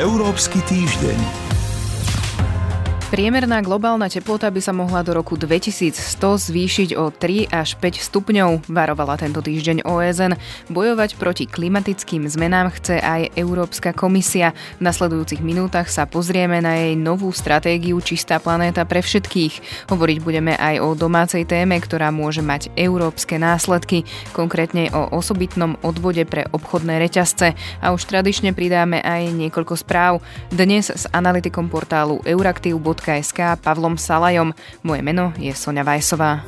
Európsky týždeň. Priemerná globálna teplota by sa mohla do roku 2100 zvýšiť o 3 až 5 stupňov, varovala tento týždeň OSN. Bojovať proti klimatickým zmenám chce aj Európska komisia. V nasledujúcich minútach sa pozrieme na jej novú stratégiu Čistá planéta pre všetkých. Hovoriť budeme aj o domácej téme, ktorá môže mať európske následky, konkrétne o osobitnom odvode pre obchodné reťazce. A už tradične pridáme aj niekoľko správ. Dnes s analytikom portálu Euraktiv Slovensko.sk Pavlom Salajom. Moje meno je Sonja Vajsová.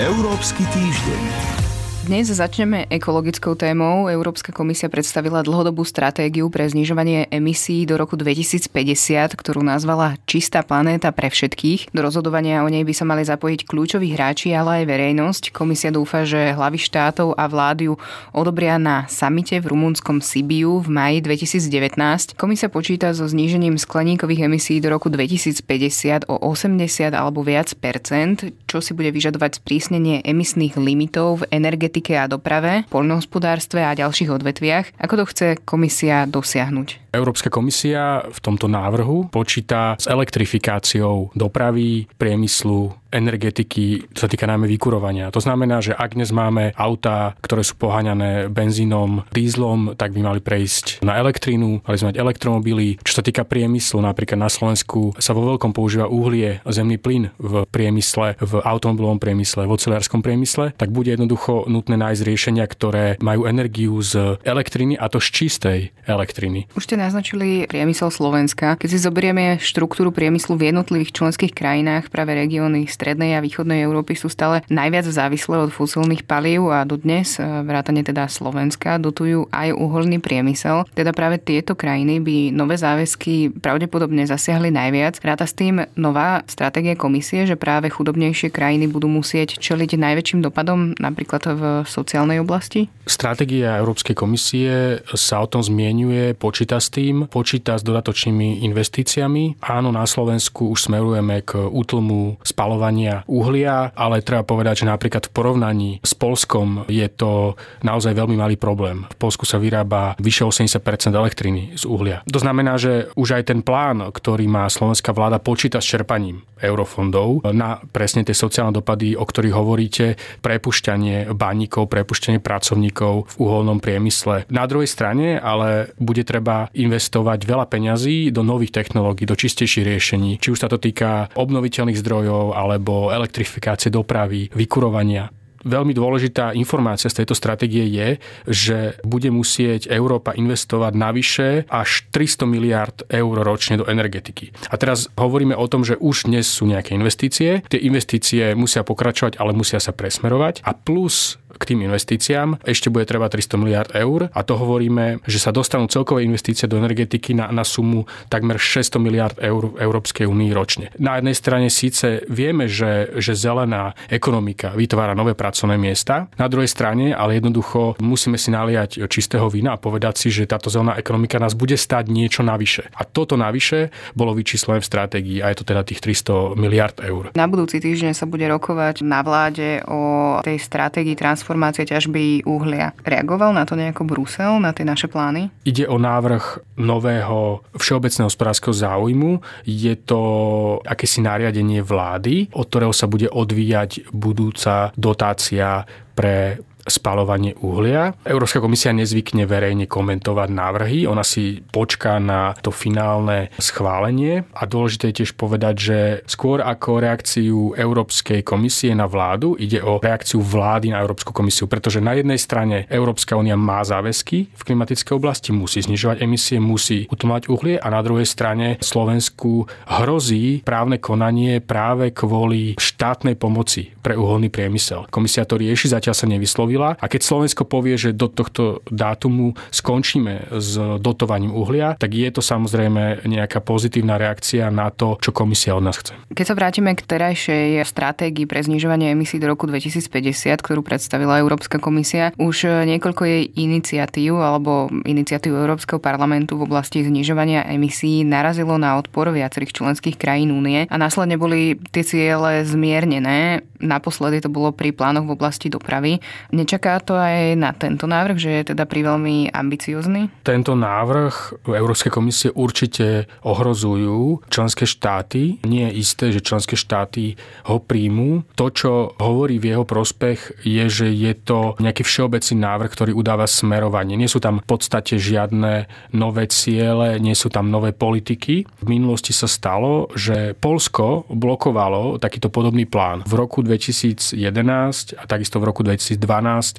Európsky týždeň. Dnes začneme ekologickou témou. Európska komisia predstavila dlhodobú stratégiu pre znižovanie emisí do roku 2050, ktorú nazvala Čistá planéta pre všetkých. Do rozhodovania o nej by sa mali zapojiť kľúčoví hráči, ale aj verejnosť. Komisia dúfa, že hlavy štátov a vlády ju odobria na samite v rumunskom Sibiu v maji 2019. Komisia počíta so znížením skleníkových emisí do roku 2050 o 80 alebo viac percent, čo si bude vyžadovať sprísnenie emisných limitov v energetických energetike a doprave, poľnohospodárstve a ďalších odvetviach. Ako to chce komisia dosiahnuť? Európska komisia v tomto návrhu počíta s elektrifikáciou dopravy, priemyslu, energetiky, čo sa týka najmä vykurovania. To znamená, že ak dnes máme autá, ktoré sú poháňané benzínom, dízlom, tak by mali prejsť na elektrínu, mali sme mať elektromobily. Čo sa týka priemyslu, napríklad na Slovensku sa vo veľkom používa uhlie, zemný plyn v priemysle, v automobilovom priemysle, v ocelárskom priemysle, tak bude jednoducho nutné nájsť riešenia, ktoré majú energiu z elektriny a to z čistej elektriny. Už ste naznačili priemysel Slovenska. Keď si zoberieme štruktúru priemyslu v jednotlivých členských krajinách, práve regióny strednej a východnej Európy sú stále najviac závislé od fosílnych palív a dodnes, e, vrátane teda Slovenska, dotujú aj uholný priemysel. Teda práve tieto krajiny by nové záväzky pravdepodobne zasiahli najviac. Ráta s tým nová stratégia komisie, že práve chudobnejšie krajiny budú musieť čeliť najväčším dopadom napríklad v sociálnej oblasti? Stratégia Európskej komisie sa o tom zmienuje, počíta s tým, počíta s dodatočnými investíciami. Áno, na Slovensku už smerujeme k útlmu spalovania uhlia, ale treba povedať, že napríklad v porovnaní s Polskom je to naozaj veľmi malý problém. V Polsku sa vyrába vyše 80% elektriny z uhlia. To znamená, že už aj ten plán, ktorý má slovenská vláda, počíta s čerpaním eurofondov na presne tie sociálne dopady, o ktorých hovoríte, prepušťanie baníkov, prepušťanie pracovníkov v uholnom priemysle. Na druhej strane ale bude treba investovať veľa peňazí do nových technológií, do čistejších riešení, či už sa to týka obnoviteľných zdrojov, ale alebo elektrifikácie dopravy, vykurovania veľmi dôležitá informácia z tejto stratégie je, že bude musieť Európa investovať navyše až 300 miliard eur ročne do energetiky. A teraz hovoríme o tom, že už dnes sú nejaké investície. Tie investície musia pokračovať, ale musia sa presmerovať. A plus k tým investíciám. Ešte bude treba 300 miliard eur a to hovoríme, že sa dostanú celkové investície do energetiky na, na sumu takmer 600 miliard eur v Európskej únii ročne. Na jednej strane síce vieme, že, že zelená ekonomika vytvára nové pracovné miesta, na druhej strane ale jednoducho musíme si naliať čistého vína a povedať si, že táto zelená ekonomika nás bude stať niečo navyše. A toto navyše bolo vyčíslené v stratégii a je to teda tých 300 miliard eur. Na budúci týždeň sa bude rokovať na vláde o tej stratégii transformácie transformácie ťažby uhlia. Reagoval na to nejako Brusel, na tie naše plány? Ide o návrh nového všeobecného hospodárskeho záujmu. Je to akési nariadenie vlády, od ktorého sa bude odvíjať budúca dotácia pre spalovanie uhlia. Európska komisia nezvykne verejne komentovať návrhy, ona si počká na to finálne schválenie a dôležité je tiež povedať, že skôr ako reakciu Európskej komisie na vládu ide o reakciu vlády na Európsku komisiu, pretože na jednej strane Európska únia má záväzky v klimatickej oblasti, musí znižovať emisie, musí utlmať uhlie a na druhej strane Slovensku hrozí právne konanie práve kvôli štátnej pomoci pre uholný priemysel. Komisia to rieši, zatiaľ sa nevyslovila urobila. A keď Slovensko povie, že do tohto dátumu skončíme s dotovaním uhlia, tak je to samozrejme nejaká pozitívna reakcia na to, čo komisia od nás chce. Keď sa vrátime k terajšej stratégii pre znižovanie emisí do roku 2050, ktorú predstavila Európska komisia, už niekoľko jej iniciatív alebo iniciatív Európskeho parlamentu v oblasti znižovania emisí narazilo na odpor viacerých členských krajín únie a následne boli tie ciele zmiernené. Naposledy to bolo pri plánoch v oblasti dopravy. Nečaká to aj na tento návrh, že je teda priveľmi ambiciozný? Tento návrh Európskej komisie určite ohrozujú členské štáty. Nie je isté, že členské štáty ho príjmú. To, čo hovorí v jeho prospech, je, že je to nejaký všeobecný návrh, ktorý udáva smerovanie. Nie sú tam v podstate žiadne nové ciele, nie sú tam nové politiky. V minulosti sa stalo, že Polsko blokovalo takýto podobný plán. V roku 2011 a takisto v roku 2012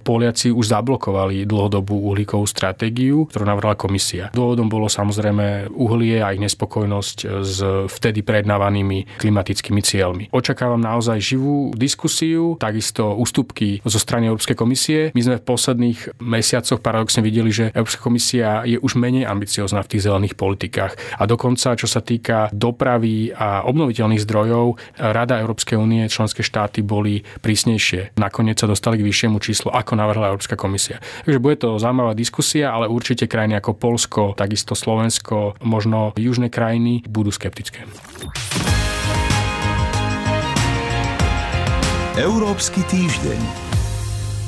Poliaci už zablokovali dlhodobú uhlíkovú stratégiu, ktorú navrhla komisia. Dôvodom bolo samozrejme uhlie a ich nespokojnosť s vtedy prednávanými klimatickými cieľmi. Očakávam naozaj živú diskusiu, takisto ústupky zo strany Európskej komisie. My sme v posledných mesiacoch paradoxne videli, že Európska komisia je už menej ambiciozná v tých zelených politikách. A dokonca, čo sa týka dopravy a obnoviteľných zdrojov, Rada Európskej únie, členské štáty boli prísnejšie. Nakoniec sa dostali k vyššiemu číslu, ako navrhla Európska komisia. Takže bude to zaujímavá diskusia, ale určite krajiny ako Polsko, takisto Slovensko, možno južné krajiny budú skeptické. Európsky týždeň.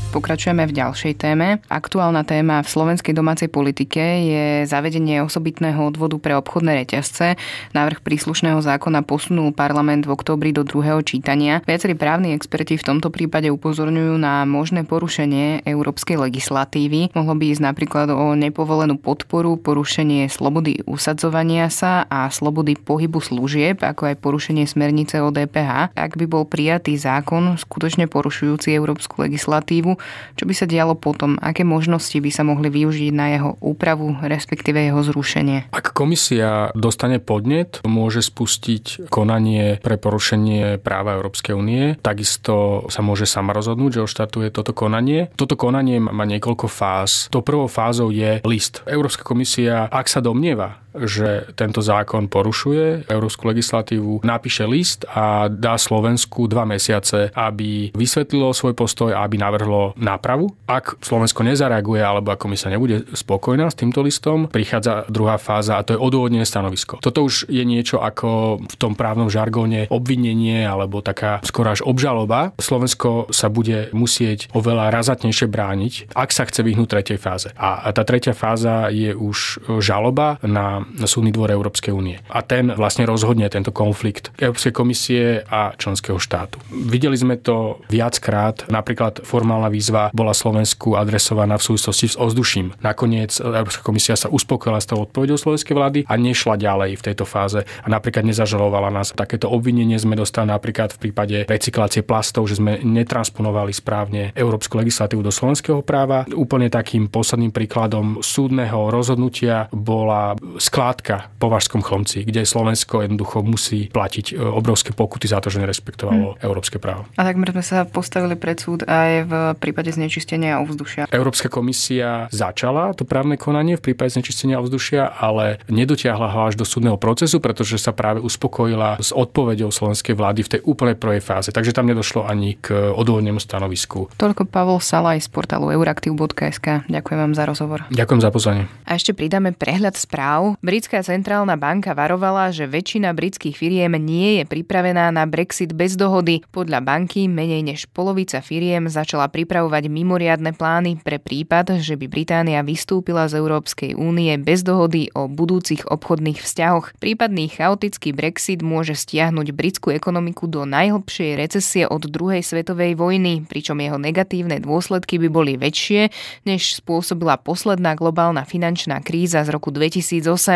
Pokračujeme v ďalšej téme. Aktuálna téma v slovenskej domácej politike je zavedenie osobitného odvodu pre obchodné reťazce. Návrh príslušného zákona posunul parlament v oktobri do druhého čítania. Viacerí právni experti v tomto prípade upozorňujú na možné porušenie európskej legislatívy. Mohlo by ísť napríklad o nepovolenú podporu, porušenie slobody usadzovania sa a slobody pohybu služieb, ako aj porušenie smernice o DPH. Ak by bol prijatý zákon skutočne porušujúci európsku legislatívu, čo by sa dialo potom, aké možnosti by sa mohli využiť na jeho úpravu, respektíve jeho zrušenie. Ak komisia dostane podnet, môže spustiť konanie pre porušenie práva Európskej únie. Takisto sa môže sama rozhodnúť, že oštatuje toto konanie. Toto konanie má niekoľko fáz. To prvou fázou je list. Európska komisia, ak sa domnieva, že tento zákon porušuje európsku legislatívu, napíše list a dá Slovensku dva mesiace, aby vysvetlilo svoj postoj a aby navrhlo nápravu. Ak Slovensko nezareaguje alebo ako sa nebude spokojná s týmto listom, prichádza druhá fáza a to je odôvodnené stanovisko. Toto už je niečo ako v tom právnom žargóne obvinenie alebo taká skoro až obžaloba. Slovensko sa bude musieť oveľa razatnejšie brániť, ak sa chce vyhnúť tretej fáze. A tá tretia fáza je už žaloba na súdny dvor Európskej únie. A ten vlastne rozhodne tento konflikt Európskej komisie a členského štátu. Videli sme to viackrát, napríklad formálna výzva bola Slovensku adresovaná v súvislosti s ovzduším. Nakoniec Európska komisia sa uspokojila s tou odpovedou slovenskej vlády a nešla ďalej v tejto fáze a napríklad nezažalovala nás. Takéto obvinenie sme dostali napríklad v prípade recyklácie plastov, že sme netransponovali správne európsku legislatívu do slovenského práva. Úplne takým posledným príkladom súdneho rozhodnutia bola skládka po Vašskom chlomci, kde Slovensko jednoducho musí platiť e, obrovské pokuty za to, že nerespektovalo hmm. európske právo. A takmer sme sa postavili pred súd aj v prípade znečistenia ovzdušia. Európska komisia začala to právne konanie v prípade znečistenia ovzdušia, ale nedotiahla ho až do súdneho procesu, pretože sa práve uspokojila s odpoveďou slovenskej vlády v tej úplnej prvej fáze. Takže tam nedošlo ani k odôvodnému stanovisku. Toľko Pavol Salaj z portálu euraktiv.sk. Ďakujem vám za rozhovor. Ďakujem za pozvanie. A ešte pridáme prehľad správ. Britská centrálna banka varovala, že väčšina britských firiem nie je pripravená na Brexit bez dohody. Podľa banky menej než polovica firiem začala pripravovať mimoriadne plány pre prípad, že by Británia vystúpila z Európskej únie bez dohody o budúcich obchodných vzťahoch. Prípadný chaotický Brexit môže stiahnuť britskú ekonomiku do najhlbšej recesie od druhej svetovej vojny, pričom jeho negatívne dôsledky by boli väčšie, než spôsobila posledná globálna finančná kríza z roku 2008.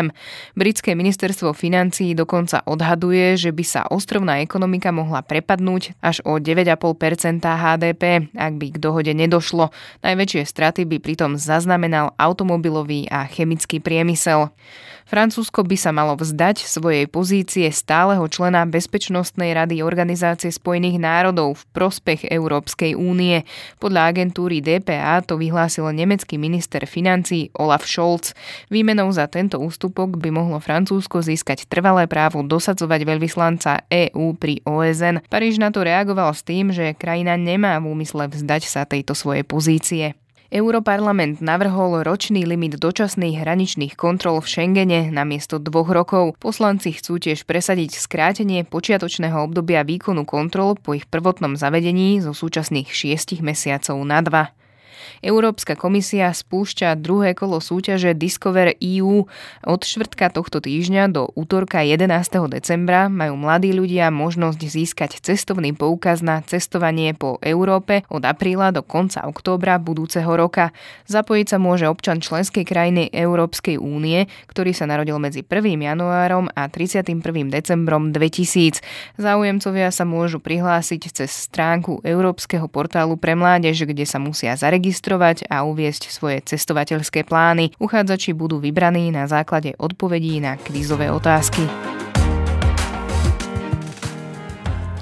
Britské ministerstvo financií dokonca odhaduje, že by sa ostrovná ekonomika mohla prepadnúť až o 9,5% HDP, ak by k dohode nedošlo. Najväčšie straty by pritom zaznamenal automobilový a chemický priemysel. Francúzsko by sa malo vzdať svojej pozície stáleho člena Bezpečnostnej rady Organizácie spojených národov v prospech Európskej únie. Podľa agentúry DPA to vyhlásil nemecký minister financí Olaf Scholz. Výmenou za tento ústupok by mohlo Francúzsko získať trvalé právo dosadzovať veľvyslanca EÚ pri OSN. Paríž na to reagoval s tým, že krajina nemá v úmysle vzdať sa tejto svojej pozície. Europarlament navrhol ročný limit dočasných hraničných kontrol v Schengene na miesto dvoch rokov. Poslanci chcú tiež presadiť skrátenie počiatočného obdobia výkonu kontrol po ich prvotnom zavedení zo súčasných šiestich mesiacov na dva. Európska komisia spúšťa druhé kolo súťaže Discover EU. Od štvrtka tohto týždňa do útorka 11. decembra majú mladí ľudia možnosť získať cestovný poukaz na cestovanie po Európe od apríla do konca októbra budúceho roka. Zapojiť sa môže občan členskej krajiny Európskej únie, ktorý sa narodil medzi 1. januárom a 31. decembrom 2000. Záujemcovia sa môžu prihlásiť cez stránku Európskeho portálu pre mládež, kde sa musia zaregistrovať a uviesť svoje cestovateľské plány. Uchádzači budú vybraní na základe odpovedí na kvízové otázky.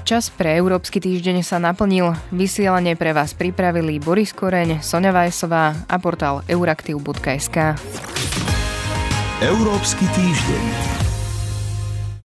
Čas pre Európsky týždeň sa naplnil. Vysielanie pre vás pripravili Boris Koreň, Sonja Vajsová a portál euraktiv.sk. Európsky týždeň.